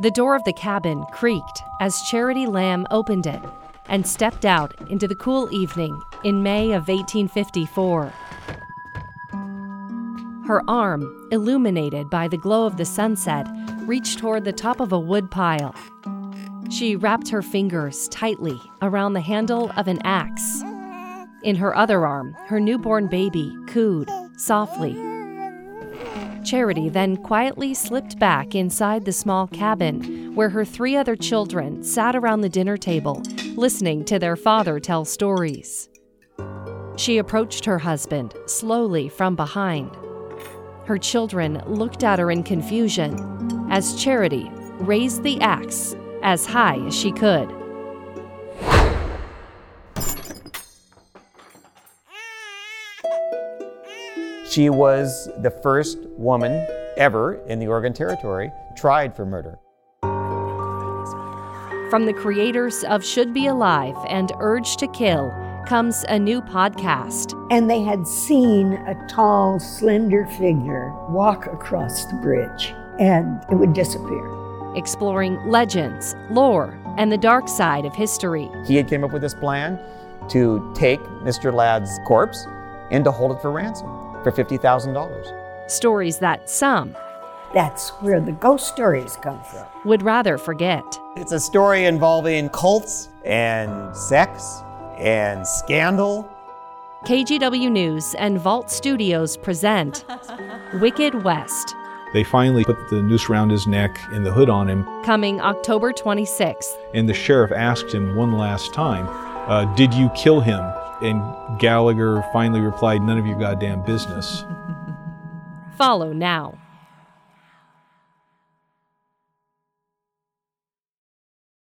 The door of the cabin creaked as Charity Lamb opened it and stepped out into the cool evening in May of 1854. Her arm, illuminated by the glow of the sunset, reached toward the top of a wood pile. She wrapped her fingers tightly around the handle of an axe. In her other arm, her newborn baby cooed softly. Charity then quietly slipped back inside the small cabin where her three other children sat around the dinner table, listening to their father tell stories. She approached her husband slowly from behind. Her children looked at her in confusion as Charity raised the axe as high as she could. She was the first woman ever in the Oregon Territory tried for murder. From the creators of Should Be Alive and Urge to Kill comes a new podcast. And they had seen a tall, slender figure walk across the bridge, and it would disappear. Exploring legends, lore, and the dark side of history. He had came up with this plan to take Mr. Ladd's corpse and to hold it for ransom for $50,000. Stories that some That's where the ghost stories come from. would rather forget. It's a story involving cults and sex and scandal. KGW News and Vault Studios present Wicked West, They finally put the noose around his neck and the hood on him, coming October 26th. and the sheriff asked him one last time, uh, Did you kill him? And Gallagher finally replied, None of your goddamn business. Follow now.